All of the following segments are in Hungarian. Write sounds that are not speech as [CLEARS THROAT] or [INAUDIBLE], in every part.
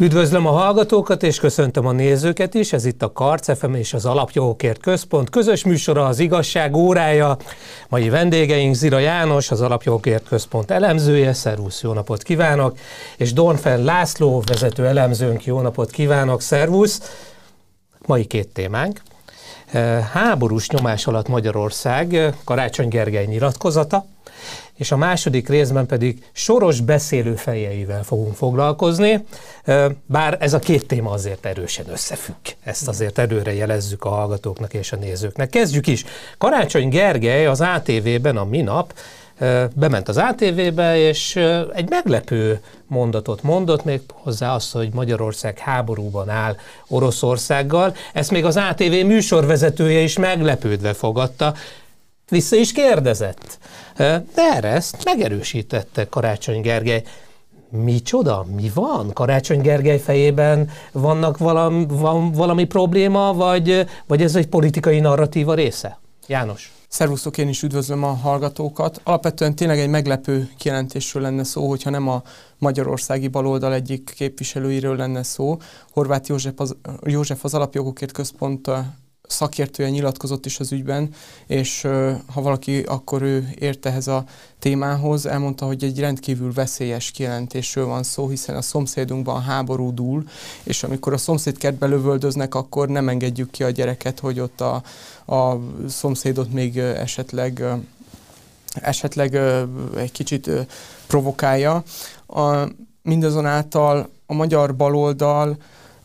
Üdvözlöm a hallgatókat, és köszöntöm a nézőket is. Ez itt a Karc FM és az Alapjogokért Központ. Közös műsora az igazság órája. Mai vendégeink Zira János, az Alapjogokért Központ elemzője. Szervusz, jó napot kívánok! És Dornfen László, vezető elemzőnk, jó napot kívánok! Szervusz! Mai két témánk. Háborús nyomás alatt Magyarország, Karácsony Gergely nyilatkozata, és a második részben pedig soros beszélő fejeivel fogunk foglalkozni, bár ez a két téma azért erősen összefügg. Ezt azért előre jelezzük a hallgatóknak és a nézőknek. Kezdjük is. Karácsony Gergely az ATV-ben a minap bement az ATV-be, és egy meglepő mondatot mondott, még hozzá azt, hogy Magyarország háborúban áll Oroszországgal. Ezt még az ATV műsorvezetője is meglepődve fogadta, vissza is kérdezett. De erre ezt megerősítette Karácsony Gergely. Micsoda? Mi van? Karácsony Gergely fejében vannak valami, van valami probléma, vagy, vagy ez egy politikai narratíva része? János. Szervusztok, én is üdvözlöm a hallgatókat. Alapvetően tényleg egy meglepő kijelentésről lenne szó, hogyha nem a magyarországi baloldal egyik képviselőiről lenne szó. Horváth József az, József az Alapjogokért Központ szakértője nyilatkozott is az ügyben, és ha valaki, akkor ő ért ehhez a témához, elmondta, hogy egy rendkívül veszélyes kijelentésről van szó, hiszen a szomszédunkban háború dúl, és amikor a szomszéd kertbe lövöldöznek, akkor nem engedjük ki a gyereket, hogy ott a, a szomszédot még esetleg esetleg egy kicsit provokálja. A, mindazonáltal a magyar baloldal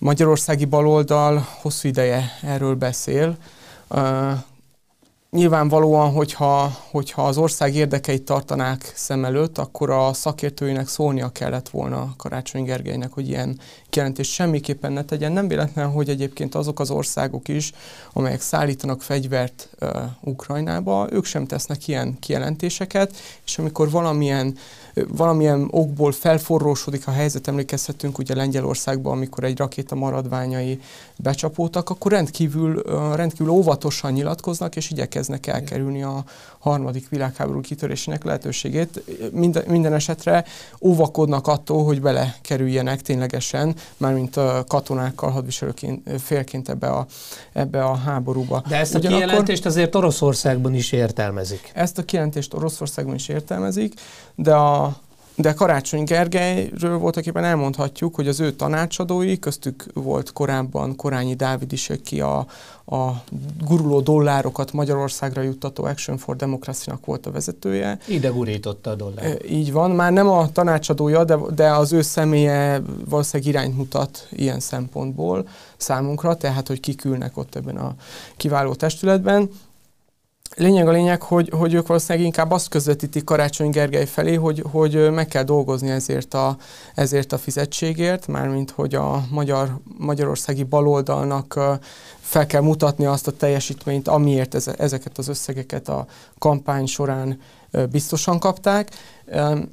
magyarországi baloldal hosszú ideje erről beszél. Uh, nyilvánvalóan, hogyha, hogyha az ország érdekeit tartanák szem előtt, akkor a szakértőinek szólnia kellett volna Karácsony Gergelynek, hogy ilyen kijelentést semmiképpen ne tegyen. Nem véletlen, hogy egyébként azok az országok is, amelyek szállítanak fegyvert uh, Ukrajnába, ők sem tesznek ilyen kijelentéseket, és amikor valamilyen uh, valamilyen okból felforrósodik a helyzet, emlékezhetünk ugye Lengyelországban, amikor egy rakéta maradványai becsapódtak, akkor rendkívül, rendkívül óvatosan nyilatkoznak, és igyekeznek elkerülni a harmadik világháború kitörésének lehetőségét. Minden, minden esetre óvakodnak attól, hogy belekerüljenek ténylegesen, mármint katonákkal, hadviselőként, félként ebbe a, ebbe a háborúba. De ezt a Ugyanakkor, kijelentést azért Oroszországban is értelmezik. Ezt a kijelentést Oroszországban is értelmezik, de a, de Karácsony Gergelyről voltak éppen elmondhatjuk, hogy az ő tanácsadói, köztük volt korábban Korányi Dávid is, aki a, a guruló dollárokat Magyarországra juttató Action for Democracy-nak volt a vezetője. Ide gurította a dollár. Így van, már nem a tanácsadója, de, de az ő személye valószínűleg irányt mutat ilyen szempontból számunkra, tehát hogy kikülnek ott ebben a kiváló testületben. Lényeg a lényeg, hogy, hogy ők valószínűleg inkább azt közvetítik Karácsony Gergely felé, hogy, hogy meg kell dolgozni ezért a, ezért a fizetségért, mármint hogy a magyar, magyarországi baloldalnak fel kell mutatni azt a teljesítményt, amiért ezeket az összegeket a kampány során biztosan kapták,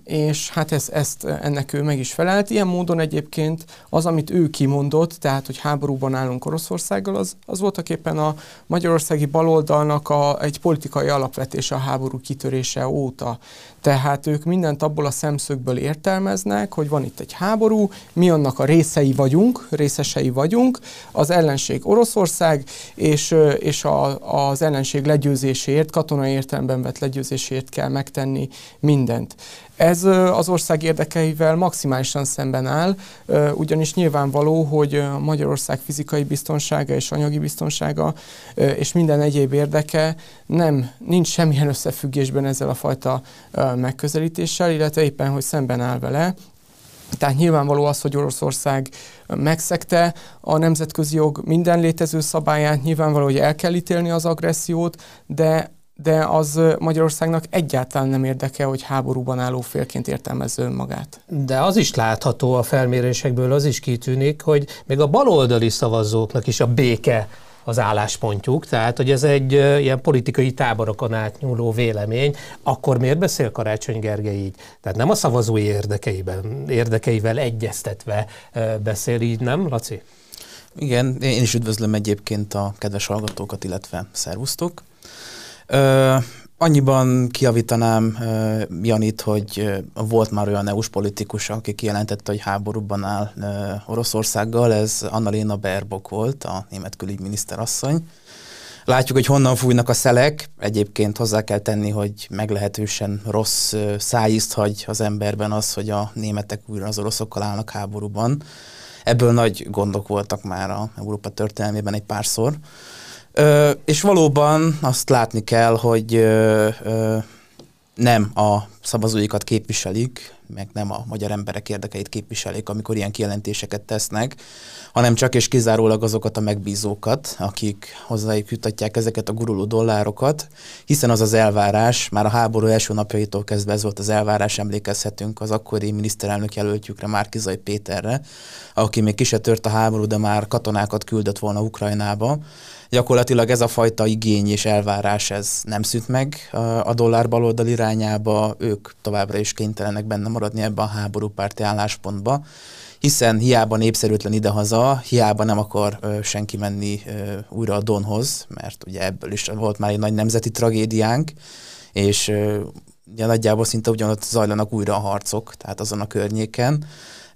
és hát ezt, ezt ennek ő meg is felelt. Ilyen módon egyébként az, amit ő kimondott, tehát, hogy háborúban állunk Oroszországgal, az, az voltak éppen a magyarországi baloldalnak a, egy politikai alapvetése a háború kitörése óta. Tehát ők mindent abból a szemszögből értelmeznek, hogy van itt egy háború, mi annak a részei vagyunk, részesei vagyunk, az ellenség Oroszország, és, és a, az ellenség legyőzéséért, katonai értelemben vett legyőzéséért kell megtenni mindent. Ez az ország érdekeivel maximálisan szemben áll, ugyanis nyilvánvaló, hogy Magyarország fizikai biztonsága és anyagi biztonsága és minden egyéb érdeke nem, nincs semmilyen összefüggésben ezzel a fajta megközelítéssel, illetve éppen, hogy szemben áll vele. Tehát nyilvánvaló az, hogy Oroszország megszegte a nemzetközi jog minden létező szabályát, nyilvánvaló, hogy el kell ítélni az agressziót, de de az Magyarországnak egyáltalán nem érdeke, hogy háborúban álló félként értelmezze önmagát. De az is látható a felmérésekből, az is kitűnik, hogy még a baloldali szavazóknak is a béke az álláspontjuk, tehát hogy ez egy ilyen politikai táborokon átnyúló vélemény, akkor miért beszél Karácsony Gergely így? Tehát nem a szavazói érdekeiben, érdekeivel egyeztetve beszél így, nem, Laci? Igen, én is üdvözlöm egyébként a kedves hallgatókat, illetve szervusztok. Ö, Annyiban kiavítanám uh, Janit, hogy uh, volt már olyan EU-s politikus, aki kijelentette, hogy háborúban áll uh, Oroszországgal, ez Annalena Baerbock volt, a német külügyminiszter asszony. Látjuk, hogy honnan fújnak a szelek. Egyébként hozzá kell tenni, hogy meglehetősen rossz szájízt hagy az emberben az, hogy a németek újra az oroszokkal állnak háborúban. Ebből nagy gondok voltak már a Európa történelmében egy párszor. Ö, és valóban azt látni kell, hogy ö, ö, nem a szavazóikat képviselik, meg nem a magyar emberek érdekeit képviselik, amikor ilyen kijelentéseket tesznek, hanem csak és kizárólag azokat a megbízókat, akik hozzájuk jutatják ezeket a guruló dollárokat, hiszen az az elvárás, már a háború első napjaitól kezdve ez volt az elvárás, emlékezhetünk az akkori miniszterelnök jelöltjükre, Márkizai Péterre, aki még ki se tört a háború, de már katonákat küldött volna Ukrajnába, gyakorlatilag ez a fajta igény és elvárás ez nem szűnt meg a dollár baloldal irányába, ők továbbra is kénytelenek benne maradni ebbe a háborúpárti álláspontba, hiszen hiába népszerűtlen idehaza, hiába nem akar ö, senki menni ö, újra a Donhoz, mert ugye ebből is volt már egy nagy nemzeti tragédiánk, és ö, ugye nagyjából szinte ugyanott zajlanak újra a harcok, tehát azon a környéken.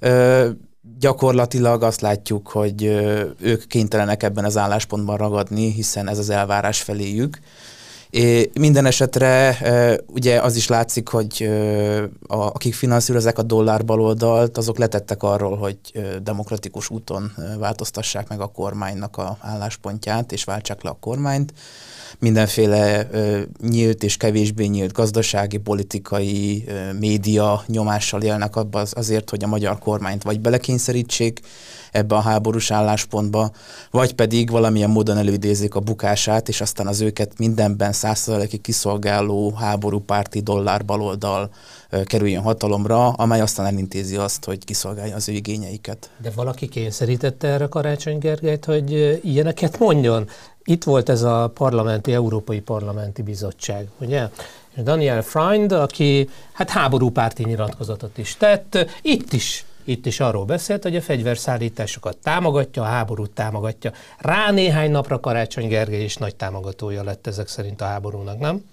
Ö, gyakorlatilag azt látjuk, hogy ők kénytelenek ebben az álláspontban ragadni, hiszen ez az elvárás feléjük. É, minden esetre ugye az is látszik, hogy a, akik finanszírozzák a dollár baloldalt, azok letettek arról, hogy demokratikus úton változtassák meg a kormánynak a álláspontját, és váltsák le a kormányt mindenféle nyílt és kevésbé nyílt gazdasági, politikai, média nyomással élnek abba az, azért, hogy a magyar kormányt vagy belekényszerítsék ebbe a háborús álláspontba, vagy pedig valamilyen módon előidézik a bukását, és aztán az őket mindenben százszerzalékig kiszolgáló háborúpárti dollár baloldal kerüljön hatalomra, amely aztán elintézi azt, hogy kiszolgálja az ő igényeiket. De valaki kényszerítette erre Karácsony Gergelyt, hogy ilyeneket mondjon? Itt volt ez a parlamenti, Európai Parlamenti Bizottság, ugye? Daniel Freund, aki hát háborúpárti nyilatkozatot is tett, itt is itt is arról beszélt, hogy a fegyverszállításokat támogatja, a háborút támogatja. Rá néhány napra Karácsony Gergely is nagy támogatója lett ezek szerint a háborúnak, nem?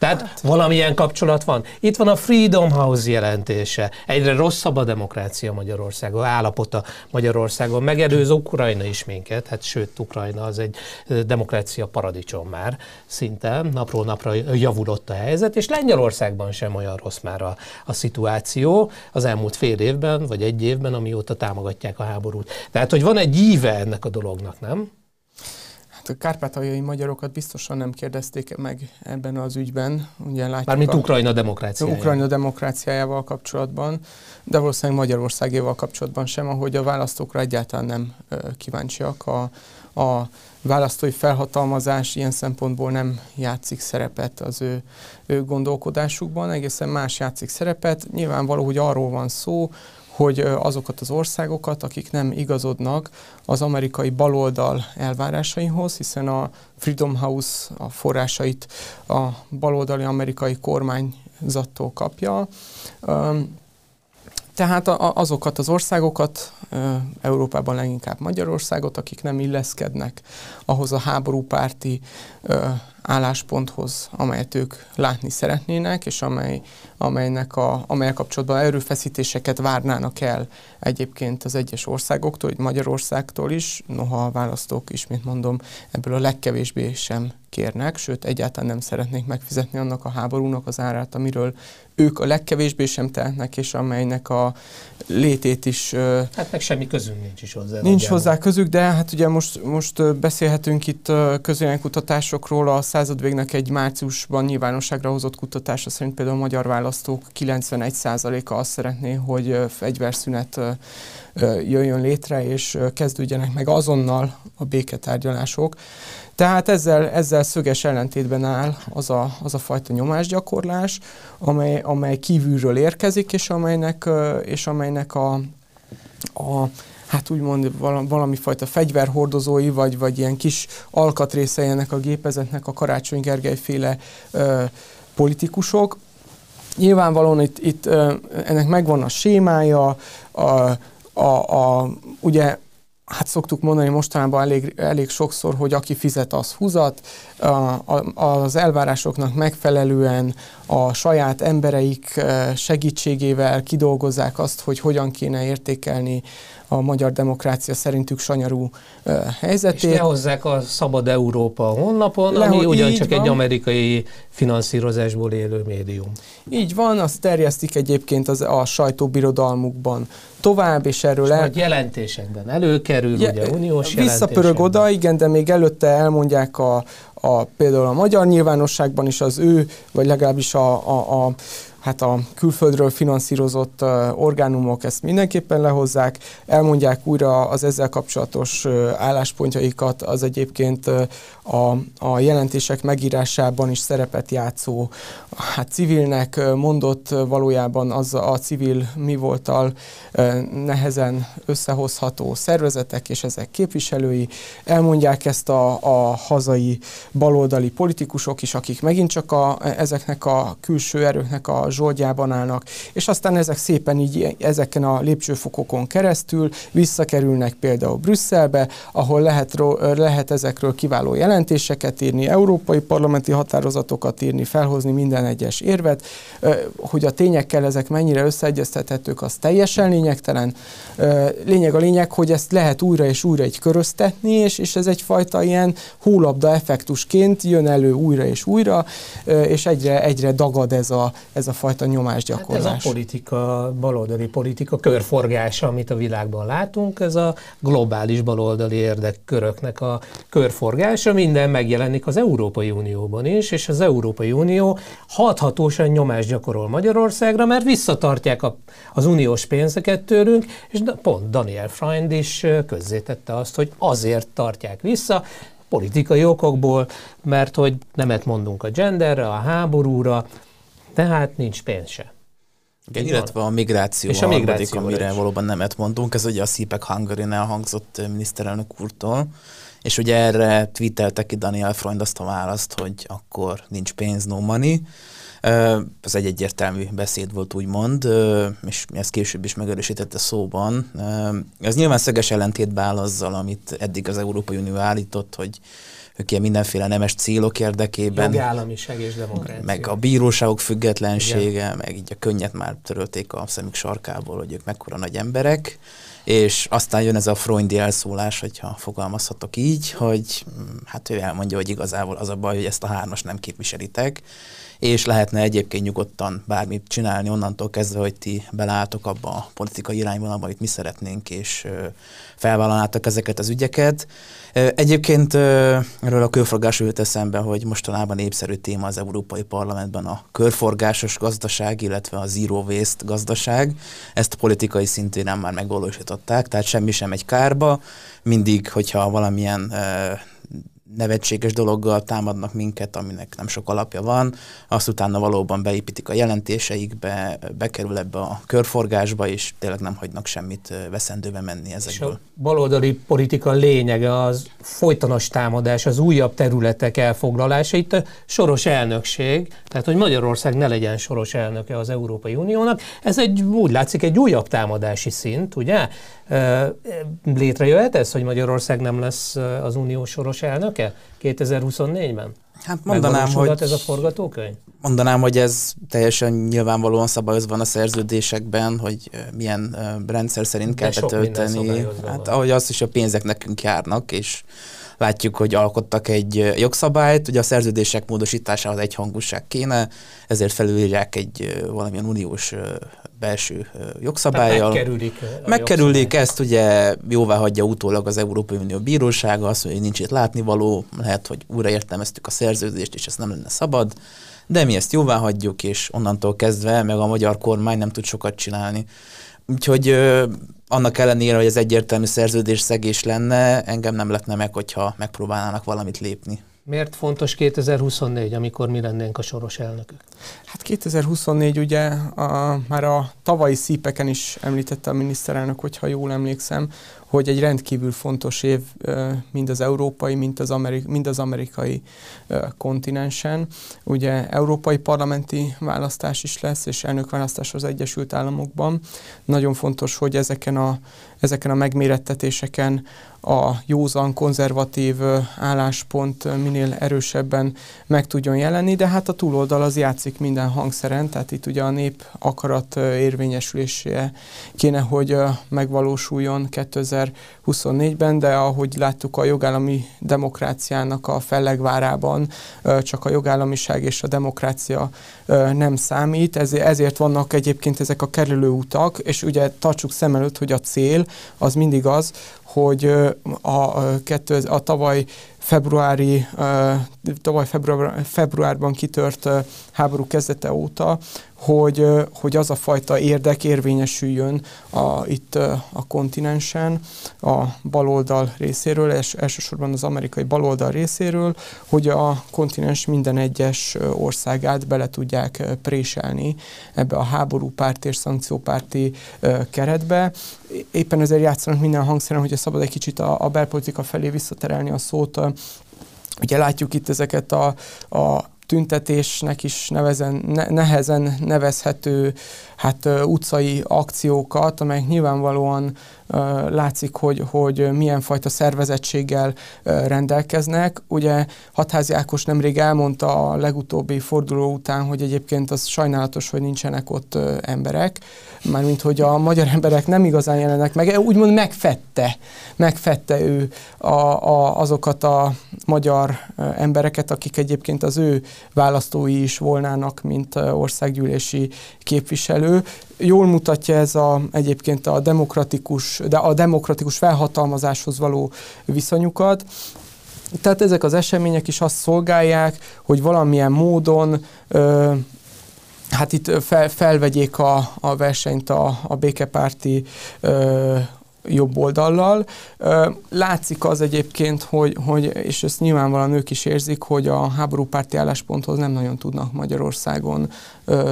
Tehát hát. valamilyen kapcsolat van. Itt van a Freedom House jelentése. Egyre rosszabb a demokrácia Magyarországon, állapota Magyarországon. Megelőz Ukrajna is minket, hát sőt, Ukrajna az egy demokrácia paradicsom már szinte. Napról napra javulott a helyzet, és Lengyelországban sem olyan rossz már a, a szituáció az elmúlt fél évben, vagy egy évben, amióta támogatják a háborút. Tehát, hogy van egy íve ennek a dolognak, nem? A kárpátaljai magyarokat biztosan nem kérdezték meg ebben az ügyben. Ugye látjuk Mármint a, Ukrajna demokráciájával. Ukrajna demokráciájával kapcsolatban, de valószínűleg Magyarországéval kapcsolatban sem, ahogy a választókra egyáltalán nem kíváncsiak. A, a választói felhatalmazás ilyen szempontból nem játszik szerepet az ő, ő gondolkodásukban, egészen más játszik szerepet. Nyilvánvaló, hogy arról van szó, hogy azokat az országokat, akik nem igazodnak az amerikai baloldal elvárásaihoz, hiszen a Freedom House a forrásait a baloldali amerikai kormányzattól kapja. Tehát azokat az országokat, Európában leginkább Magyarországot, akik nem illeszkednek ahhoz a háborúpárti állásponthoz, amelyet ők látni szeretnének, és amely, amelynek a, amelyek kapcsolatban erőfeszítéseket várnának el egyébként az egyes országoktól, vagy Magyarországtól is, noha a választók is, mint mondom, ebből a legkevésbé sem kérnek, sőt egyáltalán nem szeretnék megfizetni annak a háborúnak az árát, amiről ők a legkevésbé sem tehetnek, és amelynek a létét is... Hát meg semmi közünk nincs is hozzá. Nincs hozzá közük, de hát ugye most, most beszélhetünk itt közönkutatásokról, a századvégnek egy márciusban nyilvánosságra hozott kutatása szerint például a magyar választók 91%-a azt szeretné, hogy fegyverszünet jöjjön létre, és kezdődjenek meg azonnal a béketárgyalások. Tehát ezzel, ezzel szöges ellentétben áll az a, az a fajta nyomásgyakorlás, amely, amely kívülről érkezik, és amelynek, és amelynek a, a hát úgymond valami fajta fegyverhordozói, vagy, vagy ilyen kis alkatrészei ennek a gépezetnek a Karácsony Gergely féle ö, politikusok. Nyilvánvalóan itt, itt ö, ennek megvan a sémája, a, a, a, ugye hát szoktuk mondani mostanában elég, elég sokszor, hogy aki fizet, az húzat. A, a, az elvárásoknak megfelelően a saját embereik segítségével kidolgozzák azt, hogy hogyan kéne értékelni a magyar demokrácia szerintük sanyarú helyzetét. És lehozzák a Szabad Európa honlapon, Leho- ami ugyancsak egy amerikai finanszírozásból élő médium. Így van, azt terjesztik egyébként az, a sajtóbirodalmukban tovább, és erről és el... Majd jelentésekben előkerül, Je, ugye uniós Visszapörög oda, igen, de még előtte elmondják a, a, például a magyar nyilvánosságban is az ő, vagy legalábbis a, a, a hát a külföldről finanszírozott orgánumok ezt mindenképpen lehozzák, elmondják újra az ezzel kapcsolatos álláspontjaikat, az egyébként a, a jelentések megírásában is szerepet játszó, hát civilnek mondott valójában az a civil mi voltal nehezen összehozható szervezetek és ezek képviselői. Elmondják ezt a, a hazai baloldali politikusok is, akik megint csak a, ezeknek a külső erőknek a zsoldjában állnak, és aztán ezek szépen így ezeken a lépcsőfokokon keresztül visszakerülnek például Brüsszelbe, ahol lehet, lehet ezekről kiváló jelentéseket írni, európai parlamenti határozatokat írni, felhozni minden egyes érvet, hogy a tényekkel ezek mennyire összeegyeztethetők, az teljesen lényegtelen. Lényeg a lényeg, hogy ezt lehet újra és újra egy köröztetni, és, és ez egyfajta ilyen hólabda effektusként jön elő újra és újra, és egyre, egyre dagad ez a, ez a fajta nyomásgyakorlás. Hát ez a politika, baloldali politika körforgása, amit a világban látunk, ez a globális baloldali érdekköröknek a körforgása, minden megjelenik az Európai Unióban is, és az Európai Unió hathatósan nyomást gyakorol Magyarországra, mert visszatartják a, az uniós pénzeket tőlünk, és pont Daniel Freund is közzétette azt, hogy azért tartják vissza, politikai okokból, mert hogy nemet mondunk a genderre, a háborúra, tehát nincs pénz se. Igen, illetve a migráció és a, a migráció amire is. valóban nemet mondunk, ez ugye a CPEC hungary elhangzott miniszterelnök úrtól, és ugye erre tweetelte ki Daniel Freund azt a választ, hogy akkor nincs pénz, no money. Ez egy egyértelmű beszéd volt, úgymond, és ezt később is megerősítette szóban. Ez nyilván szöges ellentétbe áll azzal, amit eddig az Európai Unió állított, hogy ők ilyen mindenféle nemes célok érdekében. Jogállamiság és demokrácia. Meg a bíróságok függetlensége, Igen. meg így a könnyet már törölték a szemük sarkából, hogy ők mekkora nagy emberek. És aztán jön ez a Freundi elszólás, hogyha fogalmazhatok így, hogy mm, hát ő elmondja, hogy igazából az a baj, hogy ezt a hármas nem képviselitek, és lehetne egyébként nyugodtan bármit csinálni onnantól kezdve, hogy ti beleálltok abba a politikai irányvonalba, amit mi szeretnénk, és felvállalnátok ezeket az ügyeket. Egyébként erről a körforgás jött eszembe, hogy mostanában népszerű téma az Európai Parlamentben a körforgásos gazdaság, illetve a zero waste gazdaság. Ezt politikai szintén nem már megvalósították, tehát semmi sem egy kárba. Mindig, hogyha valamilyen nevetséges dologgal támadnak minket, aminek nem sok alapja van, azt utána valóban beépítik a jelentéseikbe, bekerül ebbe a körforgásba, és tényleg nem hagynak semmit veszendőbe menni ezekből. És a baloldali politika lényege az folytonos támadás, az újabb területek elfoglalása. Itt a soros elnökség, tehát hogy Magyarország ne legyen soros elnöke az Európai Uniónak, ez egy úgy látszik egy újabb támadási szint, ugye? Létrejöhet ez, hogy Magyarország nem lesz az unió soros elnöke 2024-ben? Hát mondanám, hogy ez a forgatókönyv? Mondanám, hogy ez teljesen nyilvánvalóan szabályozva van a szerződésekben, hogy milyen rendszer szerint kell betölteni. Hát ahogy az is a pénzek nekünk járnak, és látjuk, hogy alkottak egy jogszabályt, ugye a szerződések módosításához egy hangúság kéne, ezért felülírják egy valamilyen uniós belső jogszabályjal. megkerülik. Megkerülik ezt, ugye jóvá hagyja utólag az Európai Unió Bírósága, azt mondja, hogy nincs itt látnivaló, lehet, hogy újra értelmeztük a szerződést, és ez nem lenne szabad, de mi ezt jóvá hagyjuk, és onnantól kezdve meg a magyar kormány nem tud sokat csinálni. Úgyhogy ö, annak ellenére, hogy ez egyértelmű szerződés szegés lenne, engem nem lehetne meg, hogyha megpróbálnának valamit lépni. Miért fontos 2024, amikor mi lennénk a soros elnökök? Hát 2024 ugye a, már a tavalyi szípeken is említette a miniszterelnök, hogyha jól emlékszem, hogy egy rendkívül fontos év mind az európai, mind az, amerik, mind az amerikai kontinensen. Ugye európai parlamenti választás is lesz, és elnökválasztás az Egyesült Államokban. Nagyon fontos, hogy ezeken a, ezeken a megmérettetéseken a józan, konzervatív álláspont minél erősebben meg tudjon jelenni, de hát a túloldal az játszik minden hangszeren, tehát itt ugye a nép akarat érvényesülése kéne, hogy megvalósuljon 2024-ben, de ahogy láttuk a jogállami demokráciának a fellegvárában csak a jogállamiság és a demokrácia nem számít, ezért vannak egyébként ezek a kerülőutak, és ugye tartsuk szem előtt, hogy a cél az mindig az, hogy a, kettő, a tavaly februári, tavaly február, februárban kitört háború kezdete óta, hogy, hogy az a fajta érdek érvényesüljön a, itt a kontinensen, a baloldal részéről, és elsősorban az amerikai baloldal részéről, hogy a kontinens minden egyes országát bele tudják préselni ebbe a háborúpárti és szankciópárti keretbe. Éppen ezért játszanak minden hangszeren, hogy szabad egy kicsit a, a belpolitika felé visszaterelni a szót. Ugye látjuk itt ezeket a, a tüntetésnek is nevezen, ne, nehezen nevezhető hát utcai akciókat, amelyek nyilvánvalóan látszik, hogy, hogy milyen fajta szervezettséggel rendelkeznek. Ugye Hatházi Ákos nemrég elmondta a legutóbbi forduló után, hogy egyébként az sajnálatos, hogy nincsenek ott emberek, mármint hogy a magyar emberek nem igazán jelennek meg, úgymond megfette, megfette ő a, a, azokat a magyar embereket, akik egyébként az ő választói is volnának, mint országgyűlési képviselő. Jól mutatja ez a, egyébként a demokratikus, de a demokratikus felhatalmazáshoz való viszonyukat. Tehát ezek az események is azt szolgálják, hogy valamilyen módon ö, hát itt fel, felvegyék a, a versenyt a, a békepárti ö, jobb oldallal. Látszik az egyébként, hogy, hogy, és ezt nyilvánvalóan ők is érzik, hogy a háborúpárti állásponthoz nem nagyon tudnak Magyarországon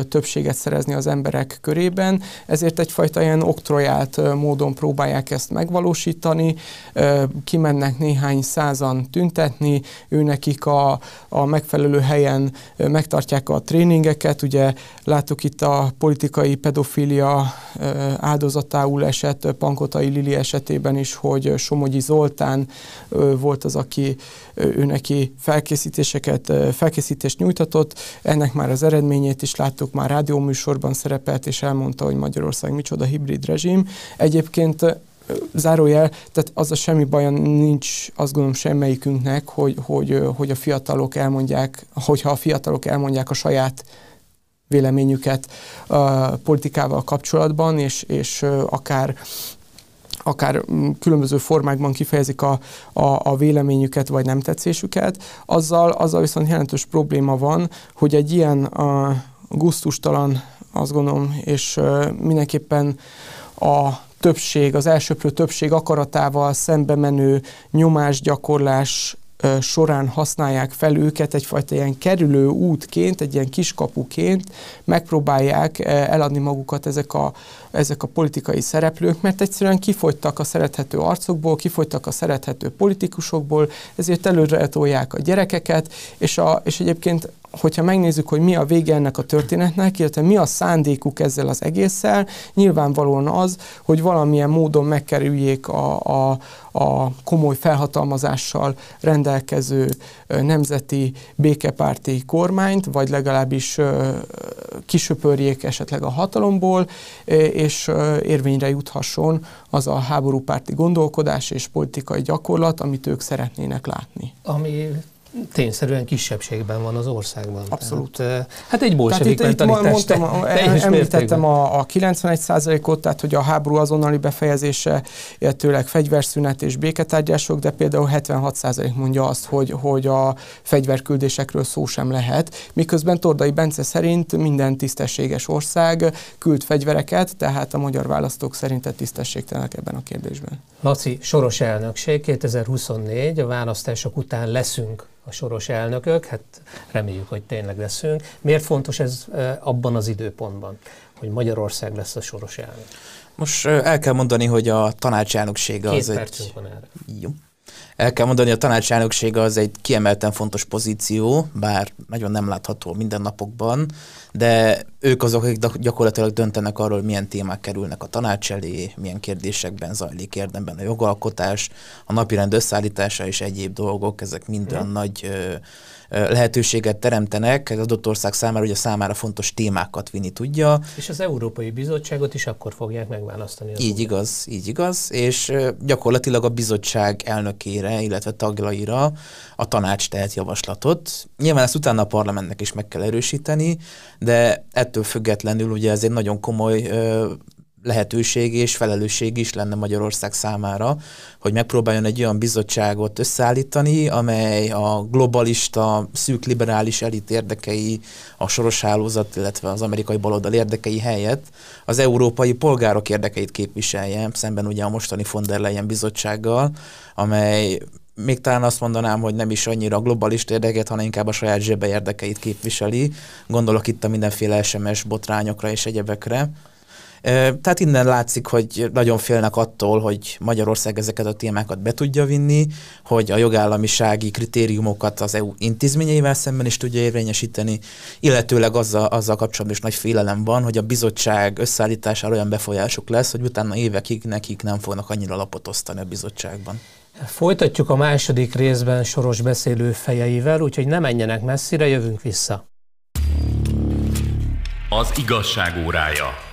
többséget szerezni az emberek körében, ezért egyfajta ilyen oktrojált módon próbálják ezt megvalósítani, kimennek néhány százan tüntetni, ő nekik a, a megfelelő helyen megtartják a tréningeket, ugye láttuk itt a politikai pedofília áldozatául esett Pankotai Lili esetében is, hogy Somogyi Zoltán volt az, aki ő neki felkészítéseket, felkészítést nyújtatott, ennek már az eredményét is láttuk, már rádióműsorban szerepelt, és elmondta, hogy Magyarország micsoda hibrid rezsim. Egyébként zárójel, tehát az a semmi baja nincs, azt gondolom semmelyikünknek, hogy, hogy, hogy a fiatalok elmondják, hogyha a fiatalok elmondják a saját véleményüket a politikával kapcsolatban, és, és akár akár mm, különböző formákban kifejezik a, a, a véleményüket vagy nem tetszésüket, azzal, azzal viszont jelentős probléma van, hogy egy ilyen a, gusztustalan, azt gondolom, és mindenképpen a többség, az elsőprő többség akaratával szembe menő nyomásgyakorlás során használják fel őket egyfajta ilyen kerülő útként, egy ilyen kiskapuként megpróbálják eladni magukat ezek a, ezek a politikai szereplők, mert egyszerűen kifogytak a szerethető arcokból, kifogytak a szerethető politikusokból, ezért előre tolják a gyerekeket, és, a, és egyébként hogyha megnézzük, hogy mi a vége ennek a történetnek, illetve mi a szándékuk ezzel az egésszel, nyilvánvalóan az, hogy valamilyen módon megkerüljék a, a, a komoly felhatalmazással rendelkező nemzeti békepárti kormányt, vagy legalábbis kisöpörjék esetleg a hatalomból, és érvényre juthasson az a háborúpárti gondolkodás és politikai gyakorlat, amit ők szeretnének látni. Ami tényszerűen kisebbségben van az országban. Abszolút. Tehát, hát egy bolsevik itt mondtam, említettem a, a 91%-ot, tehát hogy a háború azonnali befejezése, illetőleg fegyverszünet és béketárgyások, de például 76% mondja azt, hogy, hogy a fegyverküldésekről szó sem lehet, miközben Tordai Bence szerint minden tisztességes ország küld fegyvereket, tehát a magyar választók szerint tisztességtelenek ebben a kérdésben. Laci, soros elnökség 2024, a választások után leszünk a soros elnökök, hát reméljük, hogy tényleg leszünk. Miért fontos ez abban az időpontban, hogy Magyarország lesz a soros elnök? Most el kell mondani, hogy a tanácselnöksége az egy... van erre. Jó. El kell mondani, a tanácselnöksége az egy kiemelten fontos pozíció, bár nagyon nem látható minden napokban, de ők azok, akik gyakorlatilag döntenek arról, milyen témák kerülnek a tanács elé, milyen kérdésekben zajlik érdemben a jogalkotás, a napirend összeállítása és egyéb dolgok, ezek mind olyan nagy ö, lehetőséget teremtenek az adott ország számára, hogy a számára fontos témákat vinni tudja. És az Európai Bizottságot is akkor fogják megválasztani. Így úgy. igaz, így igaz, és gyakorlatilag a bizottság elnökére, illetve tagjaira a tanács tehet javaslatot. Nyilván ezt utána a parlamentnek is meg kell erősíteni, de ettől függetlenül ugye ez egy nagyon komoly lehetőség és felelősség is lenne Magyarország számára, hogy megpróbáljon egy olyan bizottságot összeállítani, amely a globalista, szűk liberális elit érdekei, a soros hálózat, illetve az amerikai baloldal érdekei helyett az európai polgárok érdekeit képviselje, szemben ugye a mostani von der Leyen bizottsággal, amely még talán azt mondanám, hogy nem is annyira globalista érdeket, hanem inkább a saját zsebe érdekeit képviseli. Gondolok itt a mindenféle SMS botrányokra és egyebekre. Tehát innen látszik, hogy nagyon félnek attól, hogy Magyarország ezeket a témákat be tudja vinni, hogy a jogállamisági kritériumokat az EU intézményeivel szemben is tudja érvényesíteni, illetőleg azzal, azzal kapcsolatban is nagy félelem van, hogy a bizottság összeállítására olyan befolyásuk lesz, hogy utána évekig nekik nem fognak annyira lapot osztani a bizottságban. Folytatjuk a második részben soros beszélő fejeivel, úgyhogy ne menjenek messzire, jövünk vissza. Az igazság órája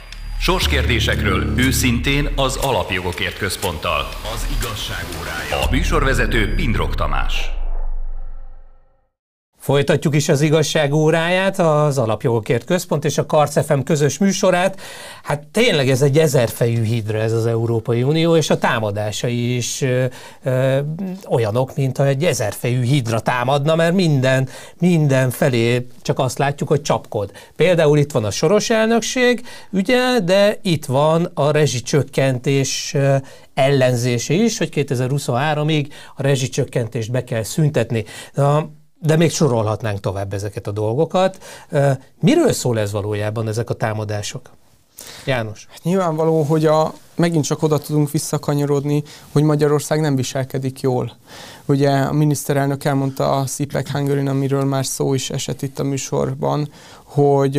Sorskérdésekről őszintén az Alapjogokért Központtal. Az igazság órája. A műsorvezető Pindrok Tamás. Folytatjuk is az igazság óráját, az Alapjogokért Központ és a Karc FM közös műsorát. Hát tényleg ez egy ezerfejű hídra ez az Európai Unió, és a támadásai is ö, ö, olyanok, mintha egy ezerfejű hídra támadna, mert minden, minden felé csak azt látjuk, hogy csapkod. Például itt van a soros elnökség ügye, de itt van a rezsicsökkentés ellenzése is, hogy 2023-ig a rezsicsökkentést be kell szüntetni. Na, de még sorolhatnánk tovább ezeket a dolgokat. Miről szól ez valójában, ezek a támadások? János. Hát nyilvánvaló, hogy a, megint csak oda tudunk visszakanyarodni, hogy Magyarország nem viselkedik jól. Ugye a miniszterelnök elmondta a CPEC hungary amiről már szó is esett itt a műsorban, hogy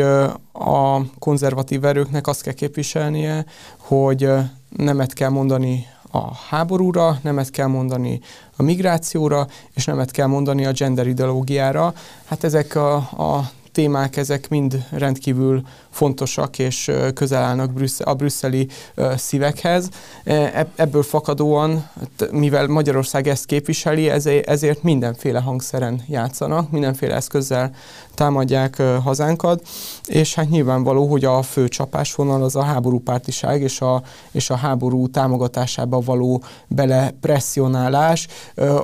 a konzervatív erőknek azt kell képviselnie, hogy nemet kell mondani a háborúra, nemet kell mondani a migrációra, és nemet kell mondani a gender ideológiára. Hát ezek a, a témák, ezek mind rendkívül fontosak és közel állnak a brüsszeli szívekhez. E, ebből fakadóan, mivel Magyarország ezt képviseli, ezért mindenféle hangszeren játszanak, mindenféle eszközzel támadják hazánkat, és hát nyilvánvaló, hogy a fő csapásvonal az a háborúpártiság és a, és a háború támogatásába való belepresszionálás,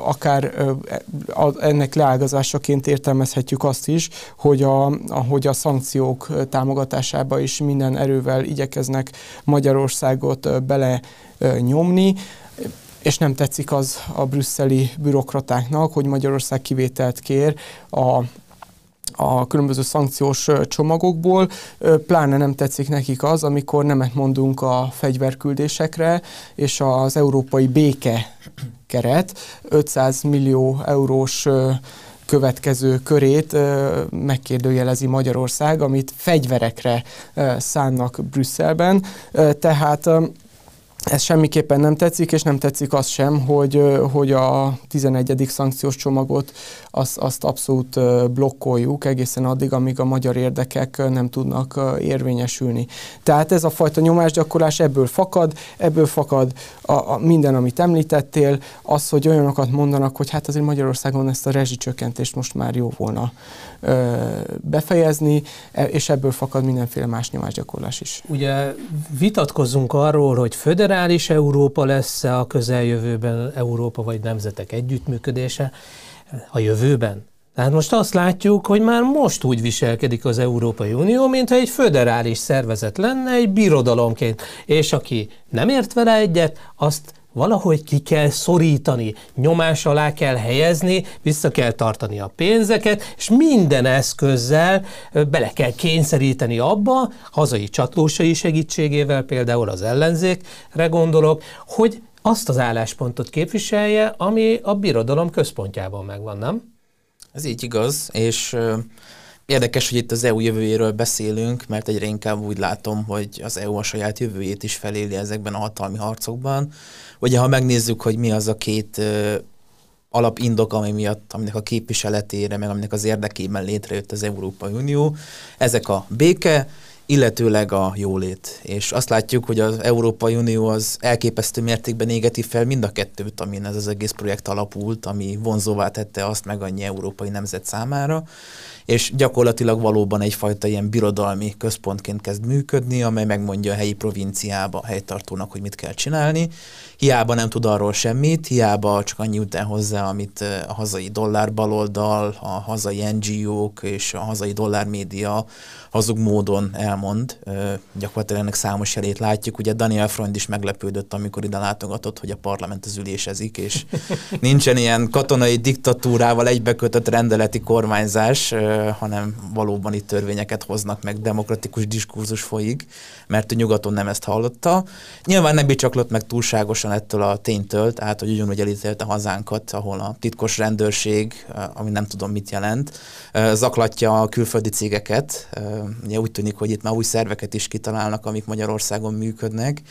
akár ennek leágazásaként értelmezhetjük azt is, hogy a, hogy a szankciók támogatásába is minden erővel igyekeznek Magyarországot bele nyomni, és nem tetszik az a brüsszeli bürokratáknak, hogy Magyarország kivételt kér a a különböző szankciós csomagokból, pláne nem tetszik nekik az, amikor nemet mondunk a fegyverküldésekre, és az európai béke keret 500 millió eurós következő körét megkérdőjelezi Magyarország, amit fegyverekre szánnak Brüsszelben. Tehát ez semmiképpen nem tetszik, és nem tetszik az sem, hogy, hogy a 11. szankciós csomagot azt, azt abszolút blokkoljuk egészen addig, amíg a magyar érdekek nem tudnak érvényesülni. Tehát ez a fajta nyomásgyakorlás ebből fakad, ebből fakad a, a minden, amit említettél, az, hogy olyanokat mondanak, hogy hát azért Magyarországon ezt a rezsicsökkentést most már jó volna befejezni, e, és ebből fakad mindenféle más nyomásgyakorlás is. Ugye vitatkozunk arról, hogy föderális Európa lesz-e a közeljövőben Európa vagy nemzetek együttműködése a jövőben? Tehát most azt látjuk, hogy már most úgy viselkedik az Európai Unió, mintha egy föderális szervezet lenne, egy birodalomként, és aki nem ért vele egyet, azt valahogy ki kell szorítani, nyomás alá kell helyezni, vissza kell tartani a pénzeket, és minden eszközzel bele kell kényszeríteni abba, hazai csatlósai segítségével, például az ellenzékre gondolok, hogy azt az álláspontot képviselje, ami a birodalom központjában megvan, nem? Ez így igaz, és Érdekes, hogy itt az EU jövőjéről beszélünk, mert egyre inkább úgy látom, hogy az EU a saját jövőjét is feléli ezekben a hatalmi harcokban. Ugye, ha megnézzük, hogy mi az a két ö, alapindok, ami miatt, aminek a képviseletére, meg aminek az érdekében létrejött az Európai Unió, ezek a béke, illetőleg a jólét. És azt látjuk, hogy az Európai Unió az elképesztő mértékben égeti fel mind a kettőt, amin ez az egész projekt alapult, ami vonzóvá tette azt meg annyi európai nemzet számára és gyakorlatilag valóban egyfajta ilyen birodalmi központként kezd működni, amely megmondja a helyi provinciába a helytartónak, hogy mit kell csinálni. Hiába nem tud arról semmit, hiába csak annyi után hozzá, amit a hazai dollárbaloldal, a hazai NGO-k és a hazai dollármédia hazug módon elmond. Gyakorlatilag ennek számos jelét látjuk. Ugye Daniel Freund is meglepődött, amikor ide látogatott, hogy a parlament az ülésezik, és [LAUGHS] nincsen ilyen katonai diktatúrával egybekötött rendeleti kormányzás, hanem valóban itt törvényeket hoznak meg, demokratikus diskurzus folyik, mert a nyugaton nem ezt hallotta. Nyilván nem bicsaklott meg túlságosan ettől a ténytől, tehát hogy ugyanúgy elítélte hazánkat, ahol a titkos rendőrség, ami nem tudom mit jelent, zaklatja a külföldi cégeket. Ugye úgy tűnik, hogy itt már új szerveket is kitalálnak, amik Magyarországon működnek.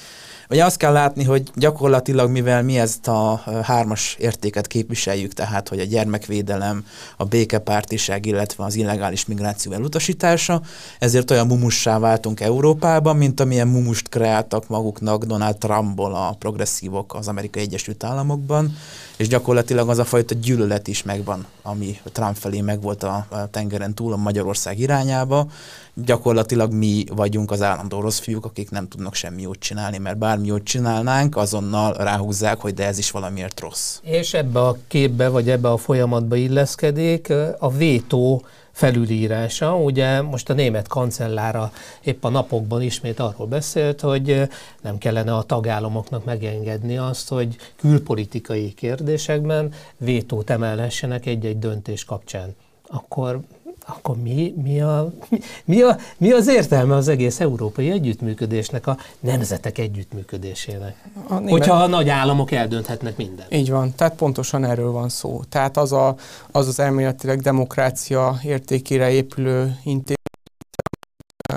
Ugye azt kell látni, hogy gyakorlatilag, mivel mi ezt a hármas értéket képviseljük, tehát hogy a gyermekvédelem, a békepártiság, illetve az illegális migráció elutasítása, ezért olyan mumussá váltunk Európában, mint amilyen mumust kreáltak maguknak Donald Trumpból a progresszívok az Amerikai Egyesült Államokban, és gyakorlatilag az a fajta gyűlölet is megvan, ami Trump felé megvolt a tengeren túl a Magyarország irányába. Gyakorlatilag mi vagyunk az állandó rossz fiúk, akik nem tudnak semmi jót csinálni, mert bármi jót csinálnánk, azonnal ráhúzzák, hogy de ez is valamiért rossz. És ebbe a képbe, vagy ebbe a folyamatba illeszkedik a vétó felülírása. Ugye most a német kancellára épp a napokban ismét arról beszélt, hogy nem kellene a tagállamoknak megengedni azt, hogy külpolitikai kérdésekben vétót emelhessenek egy-egy döntés kapcsán. Akkor akkor mi, mi, a, mi, a, mi az értelme az egész európai együttműködésnek, a nemzetek együttműködésének? A német... Hogyha a nagy államok eldönthetnek mindent. Így van, tehát pontosan erről van szó. Tehát az a, az, az elméletileg demokrácia értékére épülő intézmény,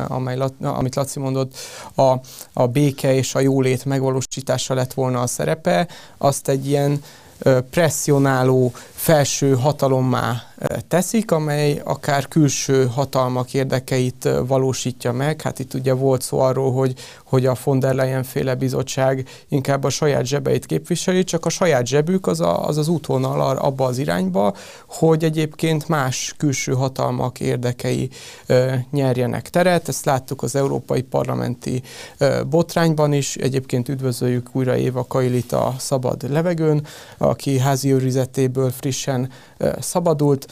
amely, amit Laci mondott, a, a béke és a jólét megvalósítása lett volna a szerepe, azt egy ilyen presszionáló felső hatalommá teszik, amely akár külső hatalmak érdekeit valósítja meg. Hát itt ugye volt szó arról, hogy, hogy a von der Leyen féle bizottság inkább a saját zsebeit képviseli, csak a saját zsebük az a, az, az útvonal abba az irányba, hogy egyébként más külső hatalmak érdekei ö, nyerjenek teret. Ezt láttuk az Európai Parlamenti ö, botrányban is. Egyébként üdvözöljük újra Éva Kailit a szabad levegőn, aki házi őrizetéből frissen ö, szabadult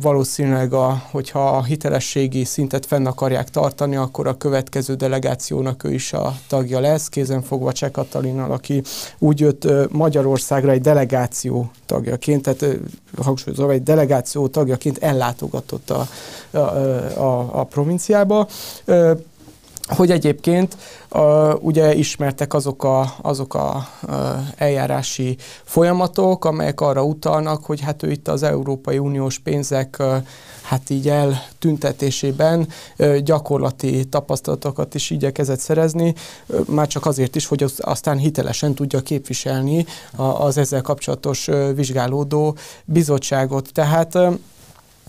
valószínűleg, a, hogyha a hitelességi szintet fenn akarják tartani, akkor a következő delegációnak ő is a tagja lesz, fogva Cseh Katalinnal, aki úgy jött Magyarországra egy delegáció tagjaként, tehát hangsúlyozva, egy delegáció tagjaként ellátogatott a, a, a, a provinciába hogy egyébként uh, ugye ismertek azok a, azok a uh, eljárási folyamatok, amelyek arra utalnak, hogy hát ő itt az Európai Uniós pénzek uh, hát így eltüntetésében uh, gyakorlati tapasztalatokat is igyekezett szerezni, uh, már csak azért is, hogy az, aztán hitelesen tudja képviselni a, az ezzel kapcsolatos uh, vizsgálódó bizottságot. Tehát uh,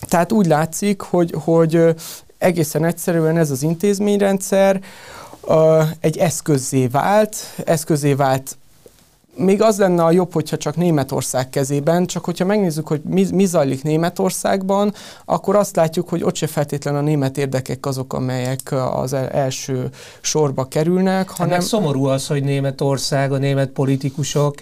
tehát úgy látszik, hogy, hogy egészen egyszerűen ez az intézményrendszer uh, egy eszközzé vált, eszközzé vált. Még az lenne a jobb, hogyha csak Németország kezében, csak hogyha megnézzük, hogy mi, mi zajlik Németországban, akkor azt látjuk, hogy ott se feltétlen a német érdekek azok, amelyek az első sorba kerülnek, hanem... Hát szomorú az, hogy Németország, a német politikusok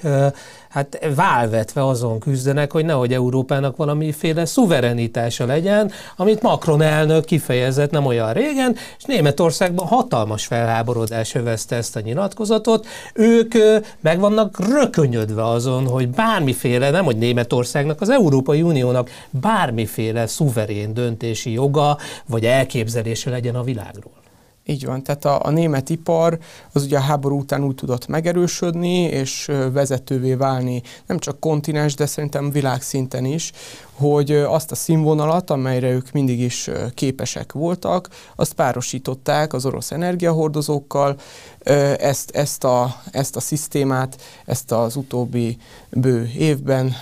hát válvetve azon küzdenek, hogy nehogy Európának valamiféle szuverenitása legyen, amit Macron elnök kifejezett nem olyan régen, és Németországban hatalmas felháborodás övezte ezt a nyilatkozatot. Ők meg vannak rökönyödve azon, hogy bármiféle, nem hogy Németországnak, az Európai Uniónak bármiféle szuverén döntési joga vagy elképzelése legyen a világról. Így van, tehát a, a német ipar az ugye a háború után úgy tudott megerősödni, és vezetővé válni nem csak kontinens, de szerintem világszinten is, hogy azt a színvonalat, amelyre ők mindig is képesek voltak, azt párosították az orosz energiahordozókkal, ezt, ezt, a, ezt a szisztémát, ezt az utóbbi bő évben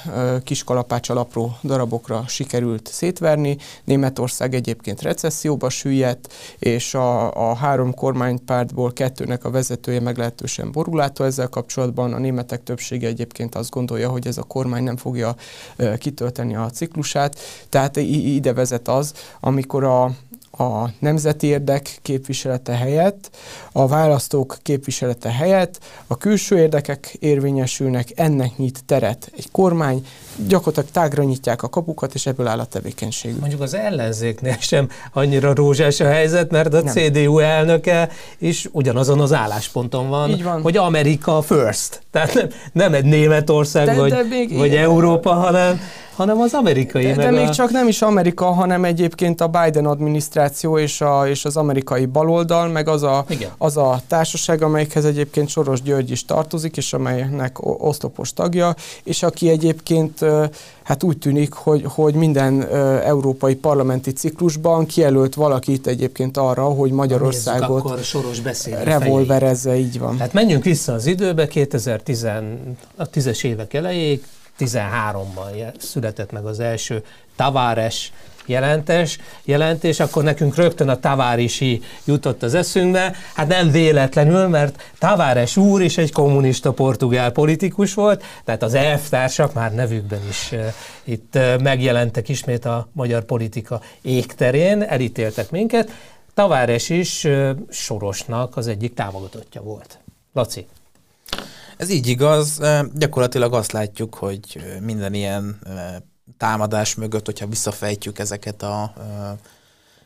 kiskalapácsal apró darabokra sikerült szétverni. Németország egyébként recesszióba süllyedt, és a, a három kormánypártból kettőnek a vezetője meglehetősen borulátó ezzel kapcsolatban. A németek többsége egyébként azt gondolja, hogy ez a kormány nem fogja kitölteni a ciklusát, tehát ide vezet az, amikor a, a nemzeti érdek képviselete helyett, a választók képviselete helyett a külső érdekek érvényesülnek, ennek nyit teret egy kormány, gyakorlatilag tágra nyitják a kapukat, és ebből áll a tevékenység. Mondjuk az ellenzéknél sem annyira rózsás a helyzet, mert a nem. CDU elnöke is ugyanazon az állásponton van, van. hogy Amerika first. Tehát nem, nem egy Németország de, vagy, de még vagy Európa, hanem hanem az amerikai. De, de még a... csak nem is Amerika, hanem egyébként a Biden adminisztráció és, a, és az amerikai baloldal, meg az a, az a társaság, amelyikhez egyébként Soros György is tartozik, és amelynek oszlopos tagja, és aki egyébként hát úgy tűnik, hogy, hogy minden európai parlamenti ciklusban kijelölt valakit egyébként arra, hogy Magyarországot akkor soros revolverezze, így van. Hát menjünk vissza az időbe, 2010 a 10-es évek elejéig, 13-ban született meg az első Tavares jelentes, jelentés, akkor nekünk rögtön a Tavárisi jutott az eszünkbe. Hát nem véletlenül, mert Tavares úr is egy kommunista portugál politikus volt, tehát az elvtársak már nevükben is uh, itt uh, megjelentek ismét a magyar politika égterén, elítéltek minket. Tavares is uh, Sorosnak az egyik támogatottja volt. Laci. Ez így igaz. Gyakorlatilag azt látjuk, hogy minden ilyen támadás mögött, hogyha visszafejtjük ezeket a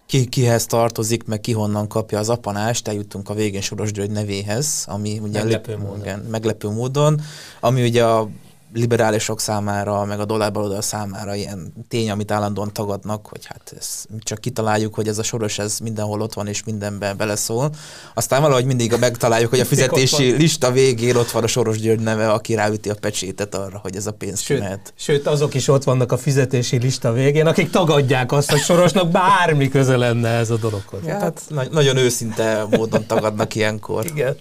ki, kihez tartozik, meg ki honnan kapja az apanást, eljutunk a végén Soros György nevéhez, ami ugye meglepő, módon. Igen, meglepő módon, ami ugye a liberálisok számára, meg a dollárbaloldal számára ilyen tény, amit állandóan tagadnak, hogy hát ez, csak kitaláljuk, hogy ez a soros, ez mindenhol ott van, és mindenben beleszól. Aztán valahogy mindig megtaláljuk, hogy a [LAUGHS] fizetési lista végén ott van a Soros György neve, aki ráüti a pecsétet arra, hogy ez a pénz sőt, mehet. Sőt, azok is ott vannak a fizetési lista végén, akik tagadják azt, hogy Sorosnak bármi köze lenne ez a dologhoz. Ja, hát, na- nagyon őszinte módon tagadnak [LAUGHS] ilyenkor. Igen.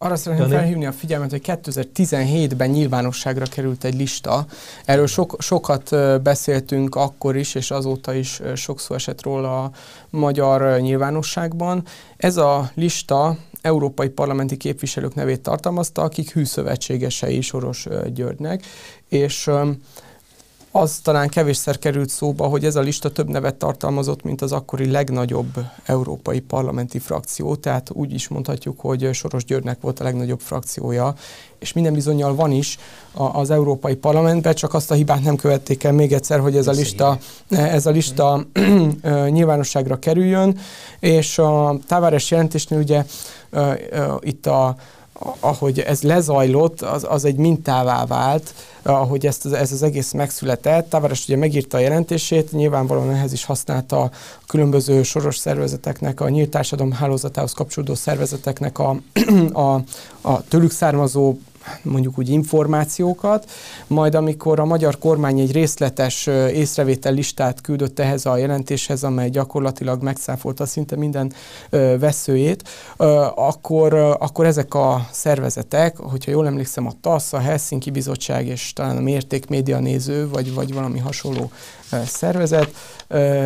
Arra szeretném felhívni a figyelmet, hogy 2017-ben nyilvánosságra került egy lista. Erről sok, sokat beszéltünk akkor is, és azóta is sok szó esett róla a magyar nyilvánosságban. Ez a lista európai parlamenti képviselők nevét tartalmazta, akik hűszövetségesei Soros Györgynek, és az talán kevésszer került szóba, hogy ez a lista több nevet tartalmazott, mint az akkori legnagyobb európai parlamenti frakció, tehát úgy is mondhatjuk, hogy Soros Györgynek volt a legnagyobb frakciója, és minden bizonyal van is az Európai Parlamentben, csak azt a hibát nem követték el még egyszer, hogy ez a lista, ez a lista [CLEARS THROAT] nyilvánosságra kerüljön, és a Tavares jelentésnél ugye itt a ahogy ez lezajlott, az, az egy mintává vált, ahogy ezt, ez az egész megszületett. Tavares ugye megírta a jelentését, nyilvánvalóan ehhez is használta a különböző soros szervezeteknek, a nyílt társadalom hálózatához kapcsolódó szervezeteknek a, [CLEARS THROAT] a, a tőlük származó mondjuk úgy információkat, majd amikor a magyar kormány egy részletes észrevétel listát küldött ehhez a jelentéshez, amely gyakorlatilag megszáfolta szinte minden veszőjét, akkor, akkor ezek a szervezetek, hogyha jól emlékszem, a TASZ, a Helsinki Bizottság és talán a Mérték Média Néző, vagy, vagy valami hasonló szervezet,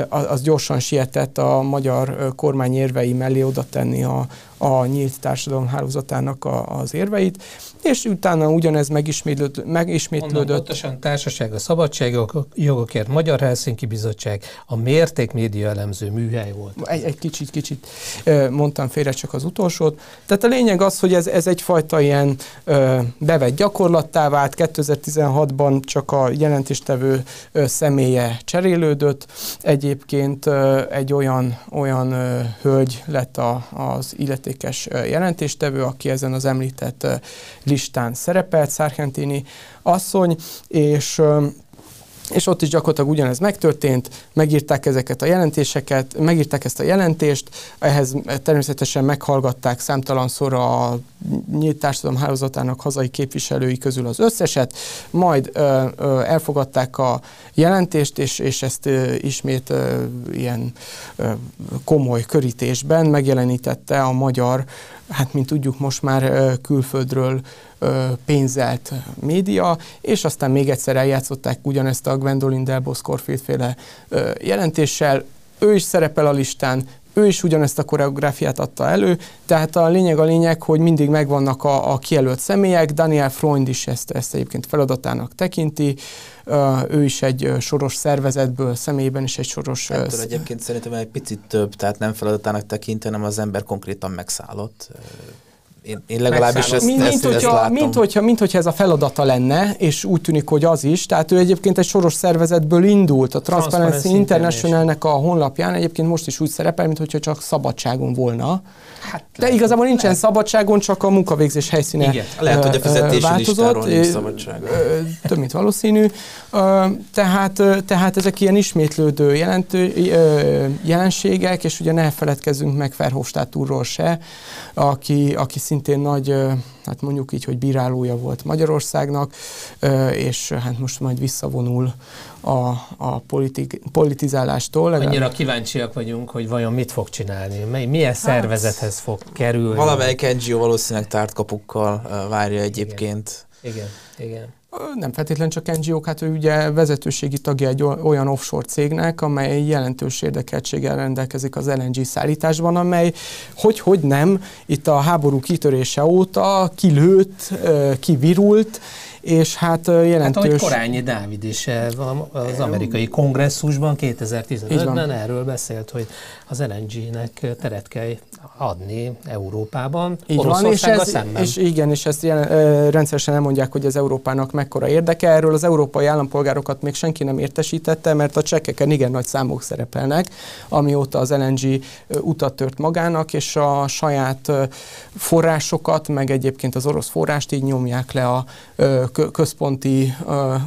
az gyorsan sietett a magyar kormány érvei mellé oda tenni a, a nyílt társadalom hálózatának a, az érveit, és utána ugyanez megismétlőd, megismétlődött. Onnan pontosan Társaság a Szabadságjogokért Magyar Helsinki Bizottság a Mérték Média elemző műhely volt. Egy, egy kicsit, kicsit mondtam félre csak az utolsót. Tehát a lényeg az, hogy ez, ez egyfajta ilyen bevett gyakorlattá vált. 2016-ban csak a jelentéstevő személye cserélődött. Egyébként egy olyan, olyan hölgy lett a, az illetékes jelentéstevő, aki ezen az említett listán szerepelt, Szárhentini asszony, és és ott is gyakorlatilag ugyanez megtörtént, megírták ezeket a jelentéseket, megírták ezt a jelentést, ehhez természetesen meghallgatták számtalanszor a nyílt társadalom hálózatának hazai képviselői közül az összeset, majd ö, ö, elfogadták a jelentést, és, és ezt ö, ismét ö, ilyen ö, komoly körítésben megjelenítette a magyar, hát mint tudjuk most már külföldről pénzelt média, és aztán még egyszer eljátszották ugyanezt a Gwendolyn Delbos Corfield féle jelentéssel, ő is szerepel a listán, ő is ugyanezt a koreográfiát adta elő, tehát a lényeg a lényeg, hogy mindig megvannak a, a kijelölt személyek, Daniel Freund is ezt, ezt egyébként feladatának tekinti, ő is egy soros szervezetből, személyben is egy soros... Nem tudom, egyébként szerintem egy picit több, tehát nem feladatának tekinti, hanem az ember konkrétan megszállott én, én legalábbis ezt, mint, ezt, mint, ezt hogyha, látom. Mint hogyha, mint hogyha ez a feladata lenne, és úgy tűnik, hogy az is. Tehát ő egyébként egy soros szervezetből indult. A Transparency, Transparency International-nek a honlapján egyébként most is úgy szerepel, mint hogyha csak szabadságon volna. Hát, De igazából nincsen lehet. szabadságon, csak a munkavégzés helyszíne Igen. Lehet, hogy a fizetési változott, nincs szabadság. Több, mint valószínű. Tehát, tehát ezek ilyen ismétlődő jelentő, jelenségek, és ugye ne feledkezzünk meg Verhofstadt úrról se, aki, aki szintén nagy, hát mondjuk így, hogy bírálója volt Magyarországnak, és hát most majd visszavonul a, a politik, politizálástól. Annyira kíváncsiak vagyunk, hogy vajon mit fog csinálni, milyen hát, szervezethez fog kerülni. Valamelyik NGO valószínűleg tártkapukkal várja egyébként. Igen, igen. igen. Nem feltétlenül csak NGO-k, hát ő ugye vezetőségi tagja egy olyan offshore cégnek, amely jelentős érdekeltséggel rendelkezik az LNG szállításban, amely hogy-hogy nem itt a háború kitörése óta kilőtt, kivirult, és hát jelentős... Hát ahogy Korányi Dávid is az amerikai kongresszusban 2015-ben erről beszélt, hogy az LNG-nek teret kell adni Európában, Így van, és, ez, szemben. és igen, és ezt jelen, rendszeresen elmondják, hogy az Európának mekkora érdeke. Erről az európai állampolgárokat még senki nem értesítette, mert a csekkeken igen nagy számok szerepelnek, amióta az LNG utat tört magának, és a saját forrásokat, meg egyébként az orosz forrást így nyomják le a központi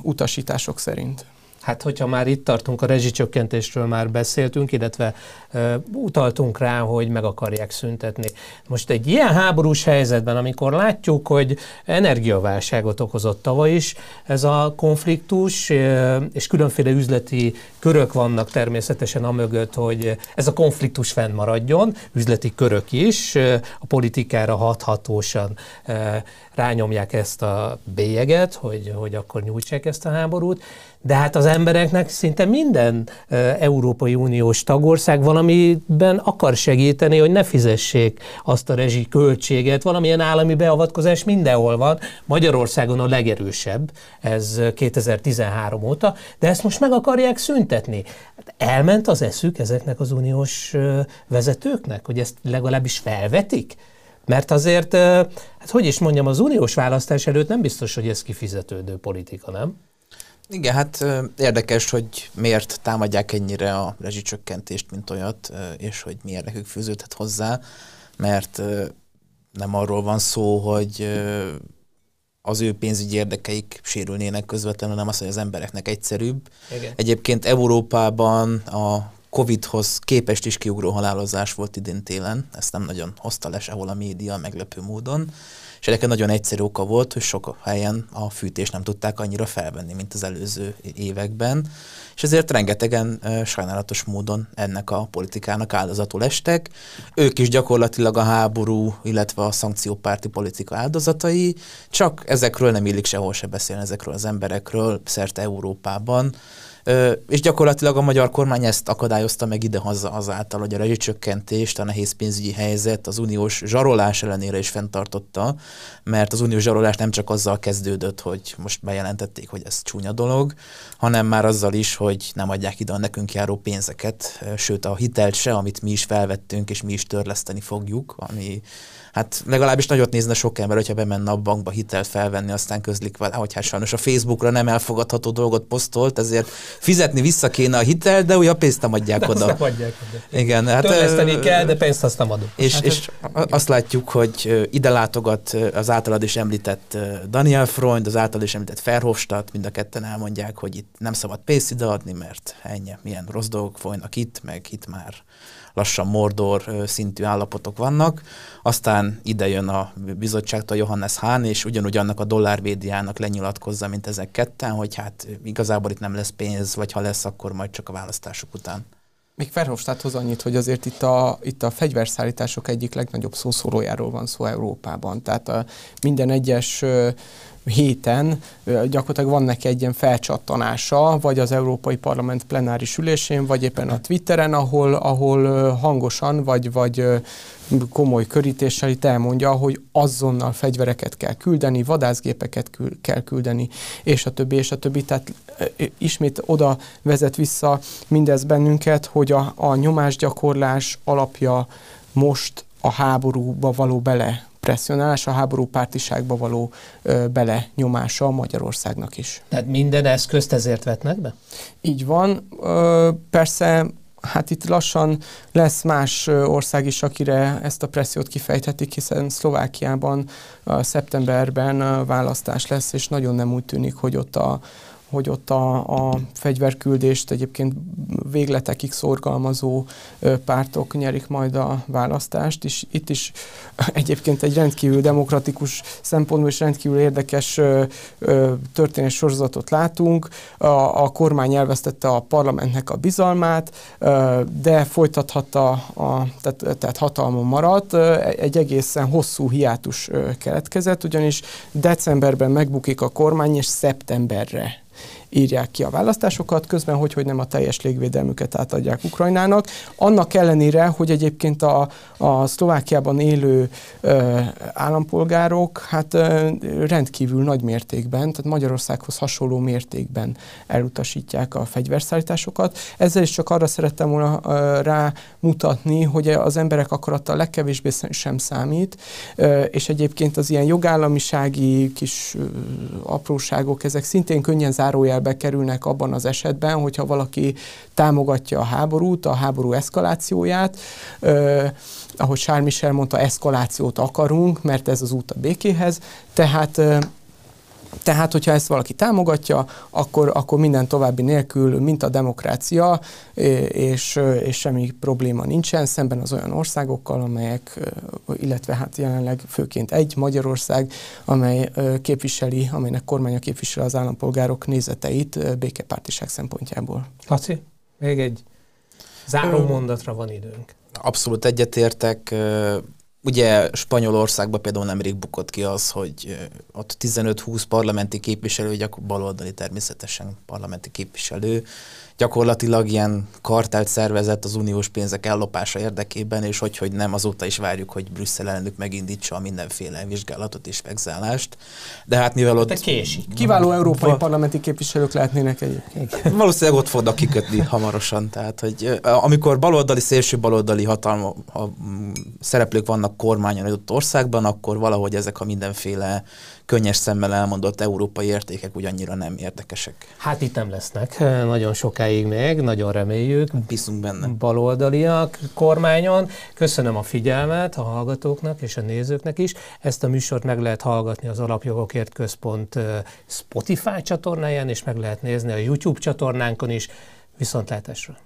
utasítások szerint. Hát, hogyha már itt tartunk, a rezsicsökkentésről már beszéltünk, illetve uh, utaltunk rá, hogy meg akarják szüntetni. Most egy ilyen háborús helyzetben, amikor látjuk, hogy energiaválságot okozott tavaly is, ez a konfliktus, uh, és különféle üzleti körök vannak természetesen a mögött, hogy ez a konfliktus fennmaradjon, üzleti körök is, uh, a politikára hathatósan rányomják ezt a bélyeget, hogy, hogy akkor nyújtsák ezt a háborút, de hát az embereknek szinte minden Európai Uniós tagország valamiben akar segíteni, hogy ne fizessék azt a rezsi költséget. Valamilyen állami beavatkozás mindenhol van. Magyarországon a legerősebb, ez 2013 óta, de ezt most meg akarják szüntetni. Hát elment az eszük ezeknek az uniós vezetőknek, hogy ezt legalábbis felvetik? Mert azért, hát hogy is mondjam, az uniós választás előtt nem biztos, hogy ez kifizetődő politika, nem? Igen, hát érdekes, hogy miért támadják ennyire a rezsicsökkentést, mint olyat, és hogy mi érdekük fűződhet hozzá, mert nem arról van szó, hogy az ő pénzügyi érdekeik sérülnének közvetlenül, nem az, hogy az embereknek egyszerűbb. Igen. Egyébként Európában a Covid-hoz képest is kiugró halálozás volt idén télen, ezt nem nagyon hozta le sehol a média meglepő módon, és ennek nagyon egyszerű oka volt, hogy sok helyen a fűtést nem tudták annyira felvenni, mint az előző években, és ezért rengetegen sajnálatos módon ennek a politikának áldozatul estek. Ők is gyakorlatilag a háború, illetve a szankciópárti politika áldozatai, csak ezekről nem illik sehol se beszélni, ezekről az emberekről szerte Európában, És gyakorlatilag a magyar kormány ezt akadályozta meg idehaza azáltal, hogy a rezsicsökkentést, a nehéz pénzügyi helyzet az uniós zsarolás ellenére is fenntartotta, mert az uniós zsarolás nem csak azzal kezdődött, hogy most bejelentették, hogy ez csúnya dolog, hanem már azzal is, hogy nem adják ide a nekünk járó pénzeket, sőt a hitelt se, amit mi is felvettünk, és mi is törleszteni fogjuk, ami hát legalábbis nagyot nézne sok ember, hogyha bemenne a bankba hitelt felvenni, aztán közlik vele, hogy hát sajnos a Facebookra nem elfogadható dolgot posztolt, ezért fizetni vissza kéne a hitel, de úgy a pénzt nem adják de oda. Nem adják oda. Igen, hát, Törleszteni kell, de pénzt azt nem adok. És, hát, és azt látjuk, hogy ide látogat az általad is említett Daniel Freund, az általad is említett Verhofstadt, mind a ketten elmondják, hogy itt nem szabad pénzt ideadni, mert ennyi, milyen rossz dolgok folynak itt, meg itt már lassan Mordor szintű állapotok vannak. Aztán ide jön a bizottságtól Johannes Hahn, és ugyanúgy annak a dollárvédiának lenyilatkozza, mint ezek ketten, hogy hát igazából itt nem lesz pénz, vagy ha lesz, akkor majd csak a választások után. Még Verhofstadthoz annyit, hogy azért itt a, itt a fegyverszállítások egyik legnagyobb szószólójáról van szó Európában. Tehát a minden egyes héten gyakorlatilag van neki egy ilyen felcsattanása, vagy az Európai Parlament plenáris ülésén, vagy éppen a Twitteren, ahol, ahol hangosan, vagy, vagy komoly körítéssel itt elmondja, hogy azonnal fegyvereket kell küldeni, vadászgépeket kül- kell küldeni, és a többi, és a többi. Tehát ismét oda vezet vissza mindez bennünket, hogy a, a nyomásgyakorlás alapja most a háborúba való bele presszionálás, a háború pártiságba való ö, belenyomása Magyarországnak is. Tehát minden eszközt ezért vetnek be? Így van. Ö, persze hát itt lassan lesz más ország is, akire ezt a pressziót kifejthetik, hiszen Szlovákiában szeptemberben választás lesz, és nagyon nem úgy tűnik, hogy ott a, hogy ott a, a fegyverküldést egyébként végletekig szorgalmazó pártok nyerik majd a választást, és itt is [LAUGHS] egyébként egy rendkívül demokratikus szempontból is rendkívül érdekes történés sorozatot látunk. A, a kormány elvesztette a parlamentnek a bizalmát, de folytathatta, a, tehát, tehát hatalmon maradt. Egy egészen hosszú hiátus keletkezett, ugyanis decemberben megbukik a kormány, és szeptemberre írják ki a választásokat, közben hogy, hogy nem a teljes légvédelmüket átadják Ukrajnának. Annak ellenére, hogy egyébként a, a Szlovákiában élő ö, állampolgárok hát ö, rendkívül nagy mértékben, tehát Magyarországhoz hasonló mértékben elutasítják a fegyverszállításokat. Ezzel is csak arra szerettem volna ö, rámutatni, hogy az emberek akarata legkevésbé sem számít, ö, és egyébként az ilyen jogállamisági kis ö, apróságok, ezek szintén könnyen zárójel bekerülnek abban az esetben, hogyha valaki támogatja a háborút, a háború eszkalációját, eh, ahogy Charles Michel mondta, eszkalációt akarunk, mert ez az út a békéhez, tehát eh, tehát, hogyha ezt valaki támogatja, akkor, akkor minden további nélkül, mint a demokrácia, és, és semmi probléma nincsen, szemben az olyan országokkal, amelyek, illetve hát jelenleg főként egy Magyarország, amely képviseli, amelynek kormánya képviseli az állampolgárok nézeteit békepártiság szempontjából. Laci, még egy záró mondatra van időnk. Abszolút egyetértek Ugye Spanyolországban például nemrég bukott ki az, hogy ott 15-20 parlamenti képviselő, gyakorlatilag baloldali természetesen parlamenti képviselő, gyakorlatilag ilyen kartelt szervezett az uniós pénzek ellopása érdekében, és hogy, hogy nem, azóta is várjuk, hogy Brüsszel elnök megindítsa mindenféle vizsgálatot és megzállást. De hát mivel ott... késik. Kiváló európai val- parlamenti képviselők lehetnének egyébként. [LAUGHS] Valószínűleg ott fognak kikötni hamarosan. Tehát, hogy amikor baloldali, szélső baloldali hatalma, ha szereplők vannak kormányon adott országban, akkor valahogy ezek a mindenféle könnyes szemmel elmondott európai értékek ugyannyira nem érdekesek. Hát itt nem lesznek nagyon sokáig még, nagyon reméljük. Bízunk benne. Baloldaliak kormányon. Köszönöm a figyelmet a hallgatóknak és a nézőknek is. Ezt a műsort meg lehet hallgatni az Alapjogokért Központ Spotify csatornáján, és meg lehet nézni a YouTube csatornánkon is. Viszontlátásra!